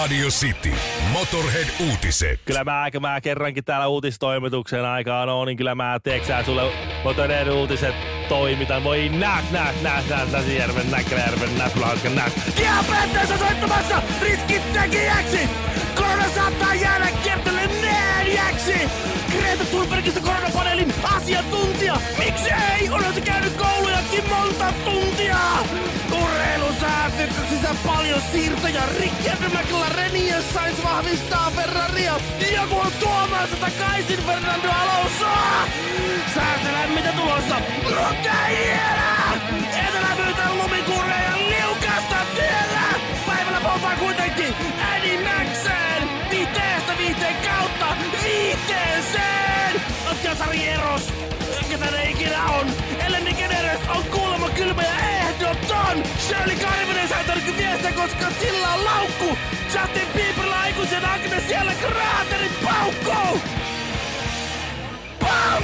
Radio City. Motorhead-uutiset. Kyllä mä, kun mä kerrankin täällä uutistoimituksen aikaan on, niin kyllä mä teeksään sulle Motorhead uutiset toimitan. Voi nää, nää, nää, nää, Näsijärven, Näkkäjärven, Näpylähanskan, nää. Diabetes on soittamassa riskitekijäksi! Korona saattaa jäädä kiertelle neljäksi! Greta Thunbergista koronapaneelin asiantuntija! Miksi ei? Onhan se käynyt koulujakin monta tuntia! Urheilusäätyksessä paljon siirtoja. Ricciardo McLaren ja Sainz vahvistaa Ferraria. Joku on tuomassa takaisin Fernando Alonsoa! Säästä lämmintä tulossa. Lukajia! Etelämyytä lumikuureja ja liukasta tiellä! Päivällä poltaa kuitenkin Eddie ehdoton! Shirley Karvinen tarkki miestä, koska sillä on laukku! Justin Bieberillä aikuisen Agnes siellä kraaterit paukkuu! Pam!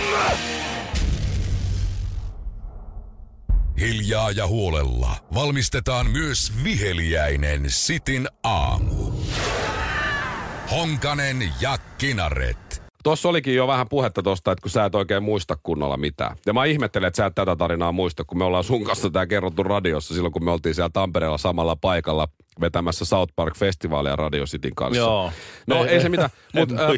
Hiljaa ja huolella valmistetaan myös viheliäinen Sitin aamu. Honkanen ja Kinaret. Tuossa olikin jo vähän puhetta tosta, että kun sä et oikein muista kunnolla mitään. Ja mä ihmettelen, että sä et tätä tarinaa muista, kun me ollaan sun kanssa tää kerrottu radiossa silloin, kun me oltiin siellä Tampereella samalla paikalla vetämässä South Park-festivaalia Radio Cityn kanssa. Joo. No ei, Ei- se mitä, en mutta äh,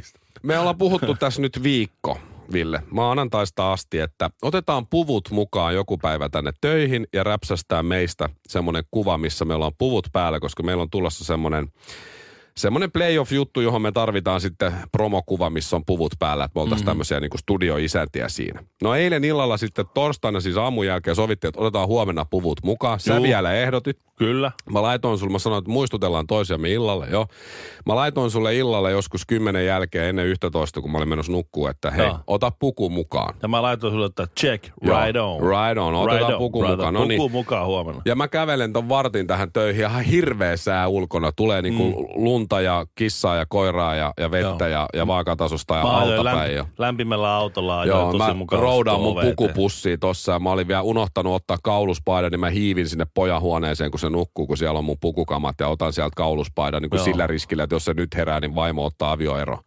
me ollaan puhuttu tässä nyt viikko, Ville, maanantaista asti, että otetaan puvut mukaan joku päivä tänne töihin ja räpsästään meistä semmoinen kuva, missä meillä on puvut päällä, koska meillä on tulossa semmoinen semmoinen playoff-juttu, johon me tarvitaan sitten promokuva, missä on puvut päällä, että me oltaisiin mm-hmm. tämmöisiä niin studioisäntiä siinä. No eilen illalla sitten torstaina siis aamun jälkeen sovittiin, että otetaan huomenna puvut mukaan. Sä Juu. vielä ehdotit. Kyllä. Mä laitoin sulle, mä sanoin, että muistutellaan toisiamme illalle, joo. Mä laitoin sulle illalle joskus kymmenen jälkeen ennen 11, kun mä olin menossa nukkuu, että hei, Joo. ota puku mukaan. Ja mä laitoin sulle, että check, Joo. right on. Right on, otetaan Right on, puku brother. mukaan. No niin. Puku mukaan huomenna. Ja mä kävelen ton vartin tähän töihin ihan hirveä sää ulkona. Tulee niinku mm. lunta ja kissaa ja koiraa ja, ja vettä Joo. ja, ja vaakatasosta ja Mä altapäin. Ja... lämp- lämpimällä autolla ajoin Joo, tosi mä roudaan mun pukupussia tossa ja mä olin vielä unohtanut ottaa kauluspaidan, niin mä hiivin sinne pojan huoneeseen, kun se nukkuu, kun siellä on mun pukukamat ja otan sieltä kauluspaidan niin kuin Joo. sillä riskillä, että jos se nyt herää, niin vaimo ottaa avioero.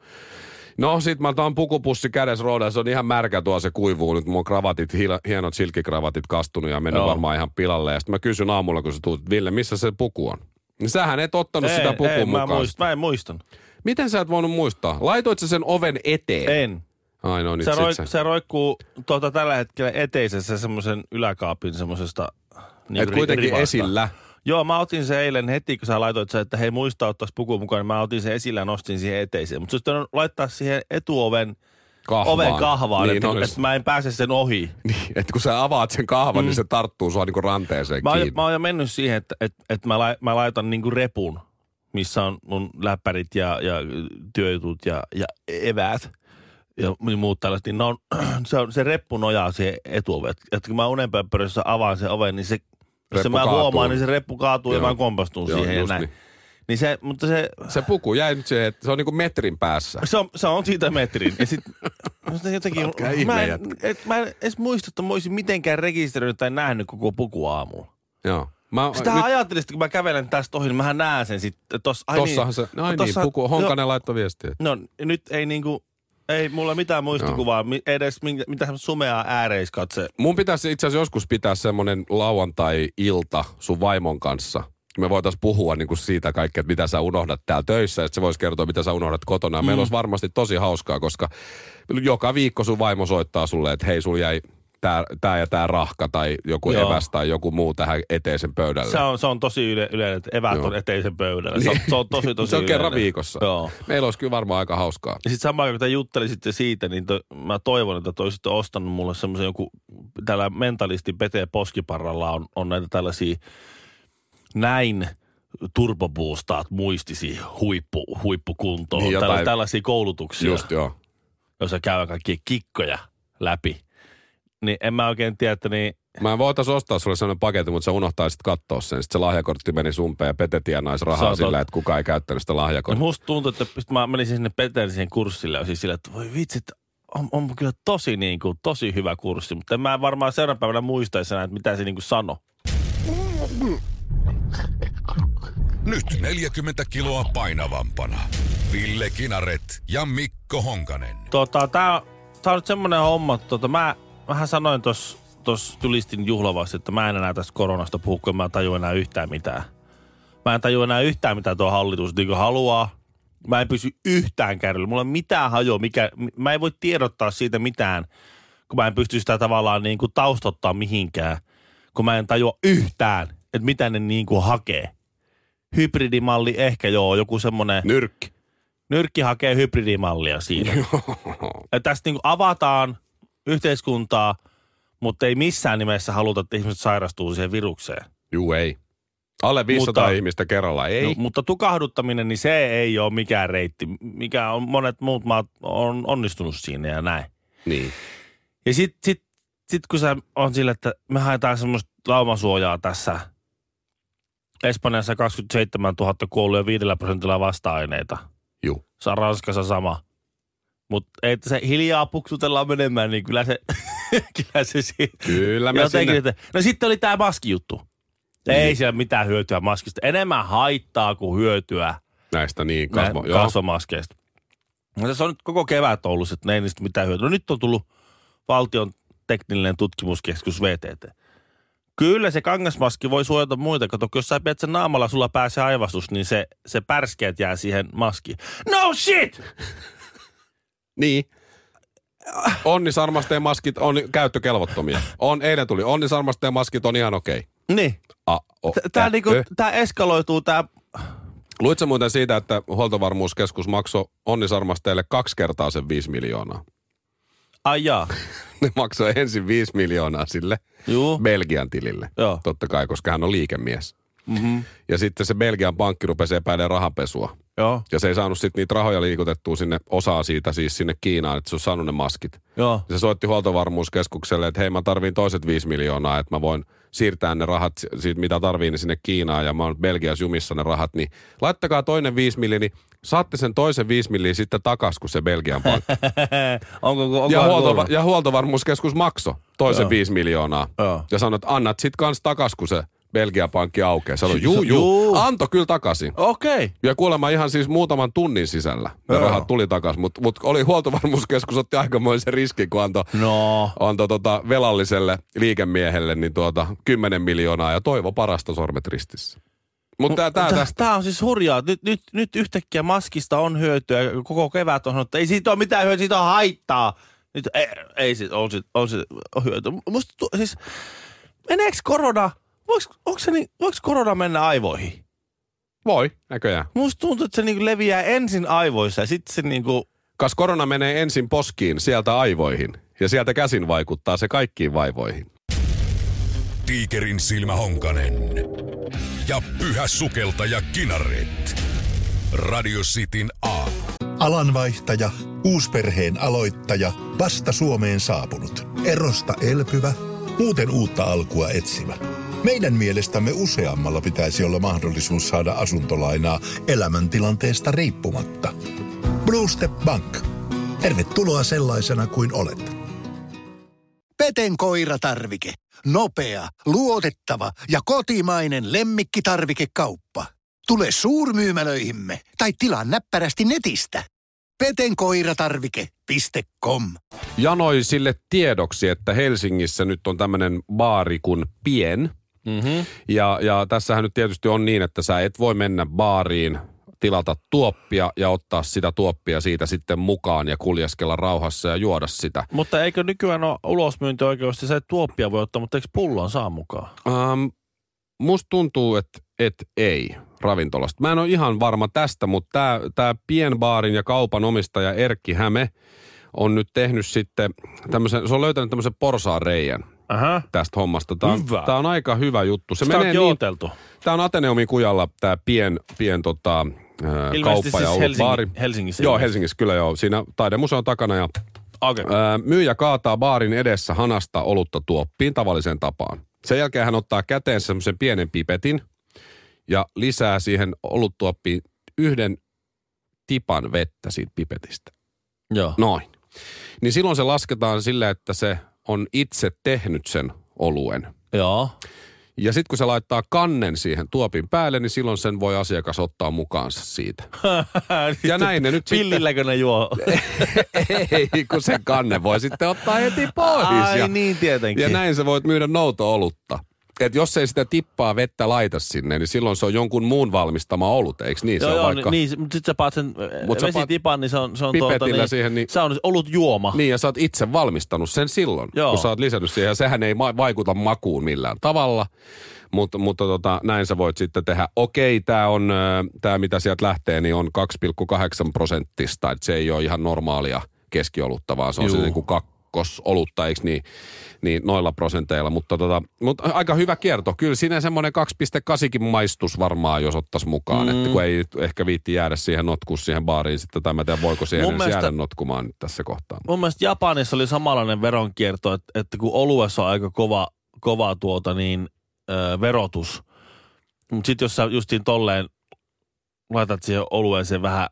No sit mä otan pukupussi kädessä roudaan, se on ihan märkä tuo se kuivuu nyt, mun on kravatit, hienot silkikravatit kastunut ja mennyt Joo. varmaan ihan pilalle. Ja sitten mä kysyn aamulla, kun sä tuut, Ville, missä se puku on? Niin sähän et ottanut ei, sitä pukun ei, mukaan. Mä, muist, mä en muistanut. Miten sä et voinut muistaa? Laitoit sä sen oven eteen? En. Ai no nyt Se, sit roik, se roikkuu tuota, tällä hetkellä eteisessä semmoisen yläkaapin semmoisesta... Niin Et kuitenkin rivasta. esillä. Joo, mä otin sen eilen heti, kun sä laitoit sen, että hei muista ottaa puku mukaan, niin mä otin sen esillä ja nostin siihen eteiseen. Mutta se olisi laittaa siihen etuoven Kahvaan. oven kahvaan, Niin että, olis. että mä en pääse sen ohi. Niin, että kun sä avaat sen kahvan, mm. niin se tarttuu sua niinku ranteeseen Mä kiinni. mä oon jo mennyt siihen, että, että, että mä, lai, mä laitan niinku repun, missä on mun läppärit ja, ja työjutut ja, ja eväät ja muut tällaiset, niin on, se, on, se reppu nojaa siihen etuovet. Että kun mä unenpöppörössä avaan sen oven, niin se, jos se Reppu mä kaatuu. huomaan, niin se reppu kaatuu Joo. ja mä kompastun Joo, siihen ja näin. niin. Niin se, mutta se, Se puku jäi nyt siihen, että se on niinku metrin päässä. se on, se on siitä metrin. Ja sit, musta jotenkin, mä, en, et, mä en edes muista, että mä olisin mitenkään rekisteröinyt tai nähnyt koko puku aamulla. Joo. Mä, Sitä nyt, ajattelin, että kun mä kävelen tästä ohi, niin mähän näen sen sitten. Tossa, ai tossahan se, no ai niin, tossa- puku, Honkanen laittoi viestiä. No nyt ei niinku, ei mulla mitään muistikuvaa, mi- edes minkä, mitä semmoista sumeaa ääreiskatse. Mun pitäisi itse asiassa joskus pitää semmonen lauantai-ilta sun vaimon kanssa. Me voitaisiin puhua niinku siitä kaikkea, että mitä sä unohdat täällä töissä, että se voisi kertoa, mitä sä unohdat kotona. Mm. Meillä olisi varmasti tosi hauskaa, koska joka viikko sun vaimo soittaa sulle, että hei, sul jäi tää, tää ja tää rahka tai joku Joo. eväs tai joku muu tähän eteisen pöydälle. Se on, se on tosi yle, yleinen, että eväät Joo. on eteisen pöydällä. Se on, se on tosi tosi se on kerran viikossa. Joo. Meillä olisi kyllä varmaan aika hauskaa. Ja sitten samaan kun te juttelisitte siitä, niin to, mä toivon, että te olisitte ostanut mulle semmoisen joku, täällä mentalisti Pete Poskiparralla on, on näitä tällaisia näin turboboostaat muistisi huippu, huippukuntoon. Niin, Niin, jotain- tällaisia koulutuksia, Just joo. joissa käy kaikkia kikkoja läpi. Niin en mä oikein tiedä, että niin, Mä voitais ostaa sulle sellainen paketti, mutta sä unohtaisit katsoa sen. Sitten se lahjakortti meni sumpeen ja Pete tienaisi rahaa sillä, että kukaan ei käyttänyt sitä no lahjakorttia. musta tuntuu, että mä menisin sinne Peterin kurssille ja siis sillä, että voi vitsit, on, on kyllä tosi, niin kuin, tosi hyvä kurssi, mutta en mä varmaan seuraavana päivänä muistaisi enää, että mitä se niin kuin sanoi. Nyt 40 kiloa painavampana. Ville Kinaret ja Mikko Honkanen. Tota, tää, tää on nyt semmonen homma, tota, mä vähän sanoin tuossa tos julistin juhlavasti, että mä en enää tästä koronasta puhu, kun mä en tajua enää yhtään mitään. Mä en tajua enää yhtään, mitä tuo hallitus niin haluaa. Mä en pysy yhtään kärryllä. Mulla ei mitään hajoa, mikä, mä en voi tiedottaa siitä mitään, kun mä en pysty sitä tavallaan niin kuin taustottaa mihinkään, kun mä en tajua yhtään, että mitä ne niin kuin hakee. Hybridimalli ehkä joo, joku semmonen Nyrkki. nyrkki hakee hybridimallia siinä. Ja tästä niin avataan yhteiskuntaa, mutta ei missään nimessä haluta, että ihmiset sairastuu siihen virukseen. Juu, ei. Alle 500 Mutta- ihmistä kerralla, ei. No, mutta tukahduttaminen, niin se ei ole mikään reitti. Mikä on, monet muut maat on onnistunut siinä ja näin. Niin. Ja sitten sit, sit kun se on sille, että me haetaan semmoista laumasuojaa tässä. Espanjassa 27 000 kuollut ja 5 prosentilla vasta-aineita. Juu. Se on Ranskassa sama. Mutta että se hiljaa puksutellaan menemään, niin kyllä se, kyllä se siitä. Kyllä me Jotenkin, sinne. että, no sitten oli tämä maskijuttu. Niin. Ei siellä mitään hyötyä maskista. Enemmän haittaa kuin hyötyä Näistä niin, kasvo. Joo. kasvomaskeista. No, tässä on nyt koko kevät ollut, että ne ei niistä mitään hyötyä. No nyt on tullut valtion teknillinen tutkimuskeskus VTT. Kyllä se kangasmaski voi suojata muita. Kato, jos sä pidät sen naamalla, sulla pääsee aivastus, niin se, se pärskeet jää siihen maskiin. No shit! Niin. Onni Sarmasteen maskit on käyttökelvottomia. On, eilen tuli. Onni Sarmasteen maskit on ihan okei. Niin. Ah, oh, Tämä äh, niinku, tää eskaloituu, tämä Luitko muuten siitä, että huoltovarmuuskeskus maksoi Onni Sarmasteelle kaksi kertaa sen 5 miljoonaa? Ajaa. Ne maksoi ensin 5 miljoonaa sille Juu. Belgian tilille. Joo. Totta kai, koska hän on liikemies. Mm-hmm. Ja sitten se Belgian pankki rupesi epäilemään rahanpesua. Joo. Ja se ei saanut sitten niitä rahoja liikutettua sinne, osaa siitä siis sinne Kiinaan, että se on saanut ne maskit. Joo. Ja se soitti huoltovarmuuskeskukselle, että hei mä tarviin toiset 5 miljoonaa, että mä voin siirtää ne rahat siitä, mitä tarviin, niin sinne Kiinaan ja mä oon Belgiassa jumissa ne rahat, niin laittakaa toinen 5 miljoonaa, niin saatte sen toisen 5 miljoonaa sitten takas, kun se Belgian pankki. onko, onko, ja, huoltova- ja huoltovarmuuskeskus maksoi toisen Joo. 5 miljoonaa. Joo. Ja sanoi, että annat sit kans takas, kun se Belgian pankki aukeaa. Sanoi, juu, Juu. juu, anto kyllä takaisin. Okei. Okay. Ja kuulemma ihan siis muutaman tunnin sisällä ne Joo. rahat tuli takaisin, mutta mut oli huoltovarmuuskeskus otti aikamoisen riskin, kun antoi No. antoi tota velalliselle liikemiehelle niin tuota 10 miljoonaa ja toivo parasta sormet ristissä. Mutta tää, tää. Tää on siis hurjaa. Nyt, nyt, nyt yhtäkkiä maskista on hyötyä. Koko kevät on sanonut, että ei siitä ole mitään hyötyä, siitä on haittaa. Nyt ei, ei sit, on, sit, on, sit, on hyötyä. Musta tu, siis, meneekö korona, voiko, se niin, voiko korona mennä aivoihin? Voi, näköjään. Musta tuntuu, että se niinku leviää ensin aivoissa ja sitten se niinku, Kas korona menee ensin poskiin, sieltä aivoihin. Ja sieltä käsin vaikuttaa se kaikkiin vaivoihin. Tiikerin silmä Honkanen. Ja pyhä sukeltaja Kinaret. Radio Cityn aamu. Alanvaihtaja, uusperheen aloittaja, vasta Suomeen saapunut, erosta elpyvä, muuten uutta alkua etsimä. Meidän mielestämme useammalla pitäisi olla mahdollisuus saada asuntolainaa elämäntilanteesta riippumatta. Blue Step Bank. Tervetuloa sellaisena kuin olet. Peten koiratarvike. Nopea, luotettava ja kotimainen lemmikkitarvikekauppa. Tule suurmyymälöihimme tai tilaa näppärästi netistä. petenkoiratarvike.com Janoi sille tiedoksi, että Helsingissä nyt on tämmöinen baari kuin Pien. mm-hmm. Ja, ja tässähän nyt tietysti on niin, että sä et voi mennä baariin, tilata tuoppia ja ottaa sitä tuoppia siitä sitten mukaan ja kuljeskella rauhassa ja juoda sitä. Mutta eikö nykyään ole ulosmyyntioikeus, että se tuoppia voi ottaa, mutta eikö pullon saa mukaan? Ähm, musta tuntuu, että et ei ravintolasta. Mä en ole ihan varma tästä, mutta tämä tää pienbaarin ja kaupan omistaja Erkki Häme on nyt tehnyt sitten tämmöisen, se on löytänyt tämmöisen porsaan reijän. Aha. tästä hommasta. Tämä on, Hyvä. tää on aika hyvä juttu. Se Sitä menee niin. Tämä on Ateneumin kujalla tämä pien, pien tota, Ilmeisesti kauppa ja siis olutbaari. Helsingin- Helsingissä Joo. Helsingissä kyllä joo. Siinä taidemuseon takana ja Okei. ää, myyjä kaataa baarin edessä hanasta olutta tuoppiin tavalliseen tapaan. Sen jälkeen hän ottaa käteen semmoisen pienen pipetin ja lisää siihen oluttuoppiin yhden tipan vettä siitä pipetistä. Joo. Noin. Niin silloin se lasketaan sille, että se on itse tehnyt sen oluen. Joo. Ja sitten kun se laittaa kannen siihen tuopin päälle, niin silloin sen voi asiakas ottaa mukaansa siitä. Ja näin ne nyt sitten... Pillilläkö ne juo? Ei, kun sen kanne voi sitten ottaa heti pois. Ai ja, niin tietenkin. ja näin sä voit myydä nouto-olutta. Et jos ei sitä tippaa vettä laita sinne, niin silloin se on jonkun muun valmistama olut, eikö niin? Joo, se on joo, vaikka... niin, mutta sitten sä paat sen Mut Mut sä vesitipan, niin se on, se on tuota, niin, siihen, niin- se on ollut juoma. Niin, ja sä oot itse valmistanut sen silloin, Joo. kun sä oot lisännyt siihen. Ja sehän ei ma- vaikuta makuun millään tavalla, mutta, mutta tota, näin sä voit sitten tehdä. Okei, tämä on, tämä mitä sieltä lähtee, niin on 2,8 prosenttista, että se ei ole ihan normaalia keskiolutta, vaan se on Juu. se niin kuin kakkosolutta, eikö niin, niin noilla prosenteilla. Mutta, tota, mutta aika hyvä kierto. Kyllä siinä semmoinen 2,8kin maistus varmaan, jos ottaisi mukaan. Mm. Että kun ei ehkä viitti jäädä siihen notkuun siihen baariin sitten, tai mä tiedän, voiko siihen Mun edes mielestä- jäädä notkumaan nyt tässä kohtaa. Mun mielestä Japanissa oli samanlainen veronkierto, että, että kun oluessa on aika kova, kova tuota niin, ö, verotus, mutta sitten jos sä justiin tolleen laitat siihen olueeseen vähän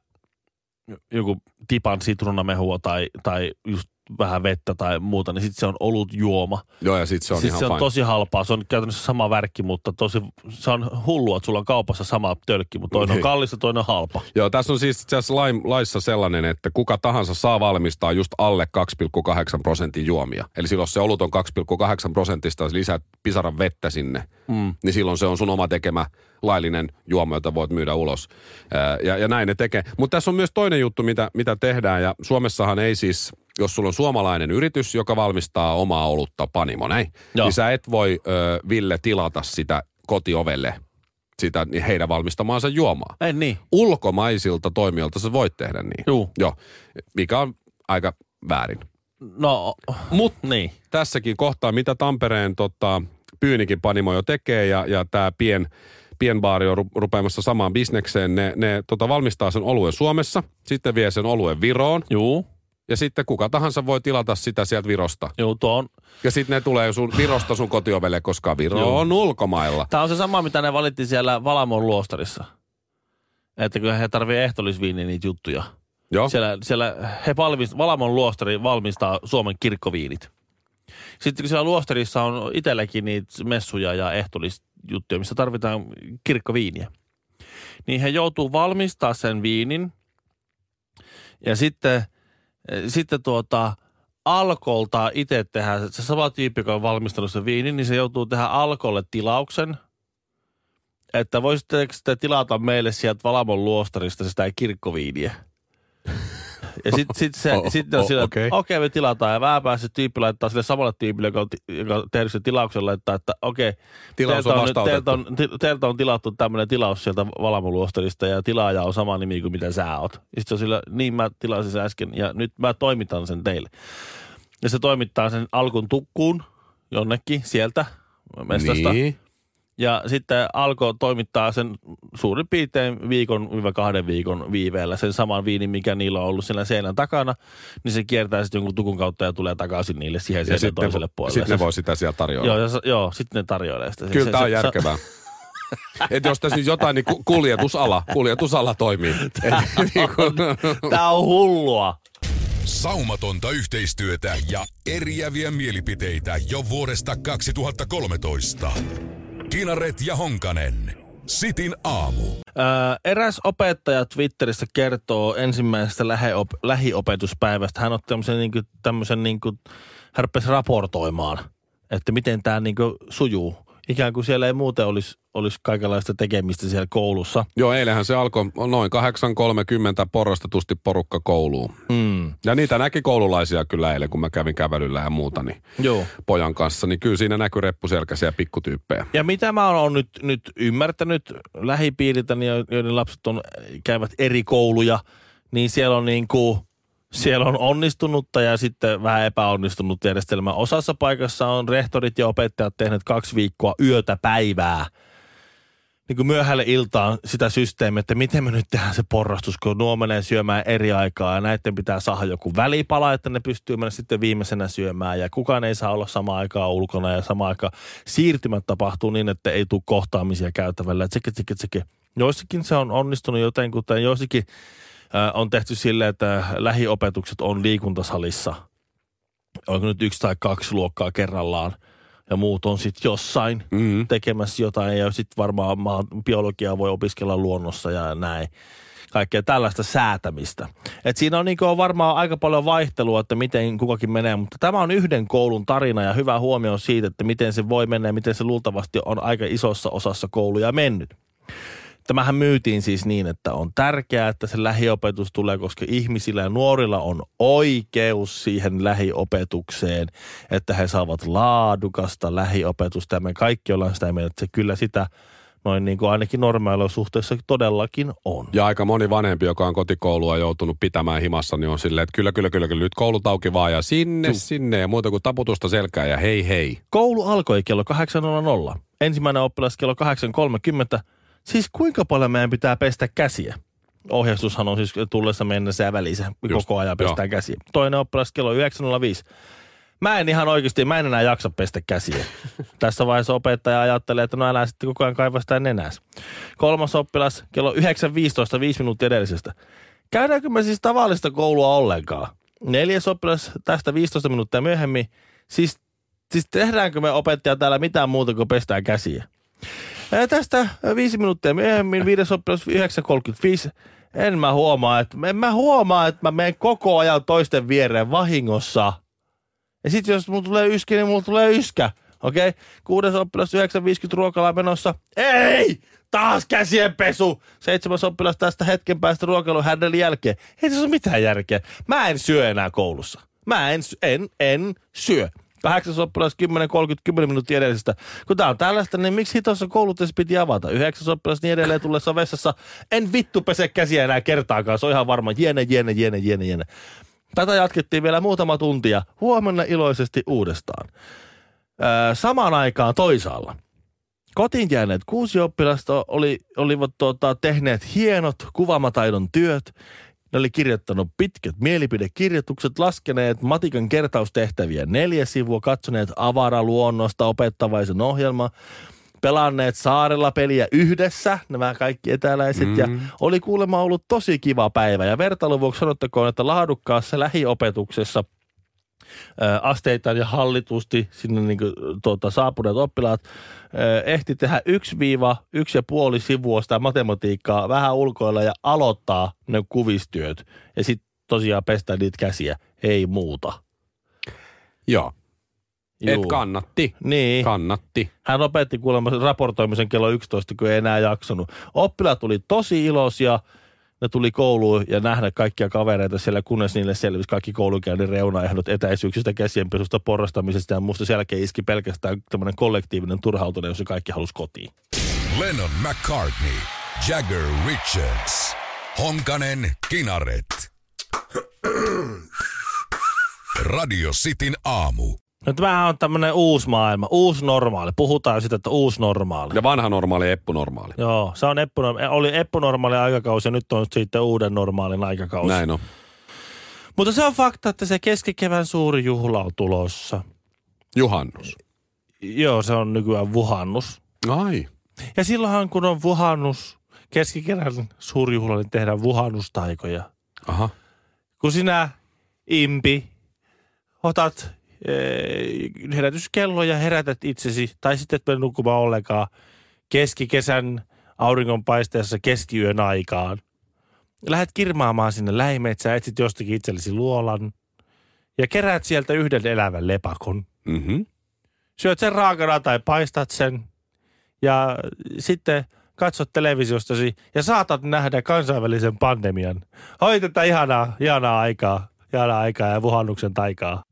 joku tipan sitruunamehua tai, tai just vähän vettä tai muuta, niin sitten se on olut juoma. Joo, ja sitten se on Sitten ihan se on fine. tosi halpaa. Se on käytännössä sama värkki, mutta tosi, se on hullua, että sulla on kaupassa sama tölkki, mutta toinen on Niin. kallis ja toinen on halpa. Joo, tässä on siis itse asiassa lain, laissa sellainen, että kuka tahansa saa valmistaa just alle 2,8 prosentin juomia. Eli silloin se olut on 2,8 prosentista, jos lisäät pisaran vettä sinne, mm. niin silloin se on sun oma tekemä laillinen juoma, jota voit myydä ulos. Ja, ja näin ne tekee. Mutta tässä on myös toinen juttu, mitä, mitä tehdään, ja Suomessahan ei siis, jos sulla on suomalainen yritys, joka valmistaa omaa olutta panimo, näin, Joo. niin sä et voi, ö, Ville, tilata sitä kotiovelle, sitä niin heidän valmistamaansa juomaa Ei niin. ulkomaisilta toimijoilta sä voit tehdä niin. Juu. Joo, mikä on aika väärin. No, Mut niin. tässäkin kohtaa, mitä Tampereen tota, Pyynikin panimo jo tekee ja, ja tämä pien, pienbaari on ru- rupeamassa samaan bisnekseen, ne, ne tota, valmistaa sen oluen Suomessa, sitten vie sen oluen Viroon Juu. Ja sitten kuka tahansa voi tilata sitä sieltä Virosta. Juu, tuo on, Ja sitten ne tulee sun Virosta sun kotiovelle, koska Viro Joo. on ulkomailla. Tämä on se sama, mitä ne valitti siellä Valamon luostarissa. Että kun he tarvii ehtolisviiniä niitä juttuja. Joo, Siellä, siellä he valmist, Valamon luostari valmistaa Suomen kirkkoviinit. Sitten kun siellä luostarissa on itselläkin niitä messuja ja ehtolisjuttuja, missä tarvitaan kirkkoviiniä, niin he joutuu valmistaa sen viinin ja sitten, sitten tuota, Alkolta itse tehdä, se sama tyyppi, joka on valmistanut sen viinin, niin se joutuu tehdä Alkolle tilauksen, että voisitteko te tilata meille sieltä Valamon luostarista sitä kirkkoviiniä. Ja sitten sit se, Oh, sit on oh, sillä, okei. että okei me tilataan ja vähän päästä se tyyppi laittaa sille samalle tyypille, joka on, joka on tehnyt sen tilauksen, laittaa, että okei, Tilaus teiltä on on, nyt- teiltä, on, teiltä on tilattu tämmöinen tilaus sieltä Valamoluostarista ja tilaaja on sama nimi kuin mitä sä oot. Ja sitten on sillä, niin mä tilasin sen äsken ja nyt mä toimitan sen teille. Ja se toimittaa sen alkun tukkuun jonnekin sieltä mestasta. niin. Ja sitten alkoi toimittaa sen suurin piirtein viikon kahden viikon viiveellä sen saman viinin, mikä niillä on ollut siellä seinän takana, niin se kiertää sitten jonkun tukun kautta ja tulee takaisin niille siihen Ja sitten toiselle puolelle. sit ne Se- voi sitä sieltä tarjoilla. Joo, ja, joo, sitten ne tarjoilee sitä. Kyllä Se- tämä on se- järkevää. Että jos tässä nyt jotain, niin ku- kuljetusala, kuljetusala toimii. Et, niin kuin, Tää on hullua. Saumatonta yhteistyötä ja eriäviä mielipiteitä jo vuodesta 2013. Kinaret ja Honkanen. Sitin aamu. Öö, eräs opettaja Twitterissä kertoo ensimmäisestä lähiop- lähiopetuspäivästä. Hän otti tämmöisen, niin kuin, tämmöisen niin kuin, hän raportoimaan, että miten tämä niin kuin, sujuu. Ikään kuin siellä ei muuten olisi, olisi kaikenlaista tekemistä siellä koulussa. joo, eilähän se alkoi noin 8.30 porostetusti porukka kouluun. Mm. Ja niitä näki koululaisia kyllä eilen, kun mä kävin kävelyllä ja muuta, niin Joo. pojan kanssa. Niin kyllä siinä näkyi reppuselkäisiä pikkutyyppejä. Ja mitä mä oon nyt, nyt ymmärtänyt lähipiiriltäni, jo- joiden lapset on, käyvät eri kouluja, niin siellä on niin kuin Siellä on onnistunutta ja sitten vähän epäonnistunut järjestelmä. Osassa paikassa on rehtorit ja opettajat tehneet kaksi viikkoa yötä päivää niin kuin myöhälle iltaan sitä systeemiä, että miten me nyt tehdään se porrastus, kun nuo menee syömään eri aikaa ja näiden pitää saada joku välipala, että ne pystyy mennä sitten viimeisenä syömään ja kukaan ei saa olla sama aikaa ulkona ja sama aikaa siirtymät tapahtuu niin, että ei tule kohtaamisia käytävällä. Tseke, tseke, tseke. Joissakin se on onnistunut jotenkuten, joissakin on tehty silleen, että lähiopetukset on liikuntasalissa. Onko nyt yksi tai kaksi luokkaa kerrallaan ja muut on sitten jossain Mm. tekemässä jotain ja sitten varmaan maan biologiaa voi opiskella luonnossa ja näin. Kaikkea tällaista säätämistä. Et siinä on, niin on varmaan aika paljon vaihtelua, että miten kukakin menee, mutta tämä on yhden koulun tarina ja hyvä huomio siitä, että miten se voi mennä ja miten se luultavasti on aika isossa osassa kouluja mennyt. Tämähän myytiin siis niin, että on tärkeää, että se lähiopetus tulee, koska ihmisillä ja nuorilla on oikeus siihen lähiopetukseen, että he saavat laadukasta lähiopetusta. Ja me kaikki ollaan sitä mieltä, että se kyllä sitä noin niin kuin ainakin normaalilla suhteessa todellakin on. Ja aika moni vanhempi, joka on kotikoulua joutunut pitämään himassa, niin on silleen, että kyllä, kyllä, kyllä, kyllä, nyt koulut auki vaan ja sinne, Juu. sinne ja muuta kuin taputusta selkää ja hei hei. Koulu alkoi kello 8.00. Ensimmäinen oppilas kello 8.30. Siis kuinka paljon meidän pitää pestä käsiä? Ohjeistushan on siis tullessa mennessä ja välissä. Just, Koko ajan pestään käsiä. Toinen oppilas kello 9.05. Mä en ihan oikeasti, mä en enää jaksa pestä käsiä. Tässä vaiheessa opettaja ajattelee, että no älä sitten koko ajan kaiva sitä nenäs. Kolmas oppilas kello 9.15, viisi minuuttia edellisestä. Käydäänkö me siis tavallista koulua ollenkaan? Neljäs oppilas tästä 15 minuuttia myöhemmin. Siis, siis tehdäänkö me opettaja täällä mitään muuta kuin pestään käsiä? Ja tästä viisi minuuttia myöhemmin, viides oppilas 9.35. En mä huomaa, että, en mä huomaa, että mä menen koko ajan toisten viereen vahingossa. Ja sitten jos mulla tulee yskä, niin mulla tulee yskä. Okei? Okay? Kuudes oppilas 9.50 ruokalaa menossa. Ei! Taas käsien pesu! Seitsemäs oppilas tästä hetken päästä ruokailun hänen jälkeen. Ei tässä ole mitään järkeä. Mä en syö enää koulussa. Mä en, en, en syö. Kahdeksas oppilas 10, 30, 10 minuuttia edellisestä. Kun tää on tällaista, niin miksi hitossa koulut edes piti avata? Yhdeksäs oppilas niin edelleen tullessa vessassa. En vittu pese käsiä enää kertaakaan. Se on ihan varma. Jene, jene, jene, jene, jene. Tätä jatkettiin vielä muutama tuntia. Huomenna iloisesti uudestaan. Öö, samaan aikaan toisaalla. Kotiin jääneet kuusi oppilasta oli, olivat tuota, tehneet hienot kuvaamataidon työt. Ne oli kirjoittanut pitkät mielipidekirjoitukset, laskeneet matikan kertaustehtäviä neljä sivua, katsoneet avaraluonnosta opettavaisen ohjelma, pelanneet saarella peliä yhdessä, nämä kaikki etäläiset, mm. ja oli kuulemma ollut tosi kiva päivä. Ja vertailun vuoksi sanottakoon, että laadukkaassa lähiopetuksessa – asteittain ja hallitusti sinne niin kuin, tuota, saapuneet oppilaat ehti tehdä yksi viiva, yksi ja puoli sivua sitä matematiikkaa vähän ulkoilla ja aloittaa ne kuvistyöt. Ja sitten tosiaan pestä niitä käsiä, ei muuta. Joo. Et Juu. kannatti. Niin. Kannatti. Hän opetti kuulemma raportoimisen kello 11, kun ei enää jaksanut. Oppilaat tuli tosi iloisia. Ne tuli kouluun ja nähdä kaikkia kavereita siellä, kunnes niille selvisi kaikki koulunkäynnin reunaehdot etäisyyksistä, käsienpesusta, porrastamisesta ja muusta. Sen jälkeen iski pelkästään tämmöinen kollektiivinen turhautuminen, jossa kaikki halusi kotiin. Lennon McCartney, Jagger Richards, Honkanen Kinaret. Radio Cityn aamu. No tämähän on tämmöinen uusi maailma, uusi normaali. Puhutaan sitä, että uusi normaali. Ja vanha normaali ja eppu normaali. Joo, se on eppu, oli eppunormaali aikakausi ja nyt on sitten uuden normaalin aikakausi. Näin on. Mutta se on fakta, että se keskikevään suuri juhla on tulossa. Juhannus. Joo, se on nykyään vuhannus. Ai. Ja silloinhan kun on vuhannus, keskikevään suuri juhla, niin tehdään vuhannustaikoja. Aha. Kun sinä, impi, otat herätyskello ja herätät itsesi, tai sitten et mene nukkumaan ollenkaan keskikesän auringonpaisteessa keskiyön aikaan. Lähdet kirmaamaan sinne läimetsään, etsit jostakin itsellesi luolan ja keräät sieltä yhden elävän lepakon. Mhm. Syöt sen raakana tai paistat sen ja sitten katsot televisiostasi ja saatat nähdä kansainvälisen pandemian. Oi tätä ihanaa, ihanaa aikaa, ihanaa aikaa ja vuhannuksen taikaa.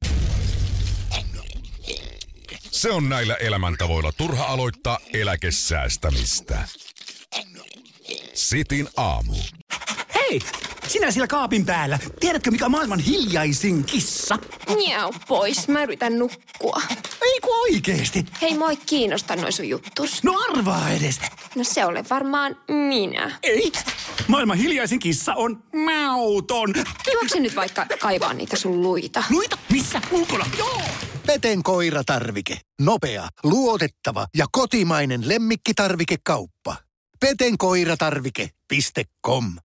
Se on näillä elämäntavoilla turha aloittaa eläkesäästämistä. Sitin aamu. Hei! Sinä siellä kaapin päällä. Tiedätkö, mikä on maailman hiljaisin kissa? Miau pois, mä yritän nukkua. Ei kun oikeesti. Hei, moi kiinnosta noin sun juttus. No arvaa edes. No se ole varmaan minä. Ei. Maailman hiljaisin kissa on mauton. Juokse nyt vaikka kaivaa niitä sun luita. Luita? Missä? Ulkona? Joo. Peten koiratarvike. Nopea, luotettava ja kotimainen lemmikkitarvikekauppa. petenkoiratarvike.com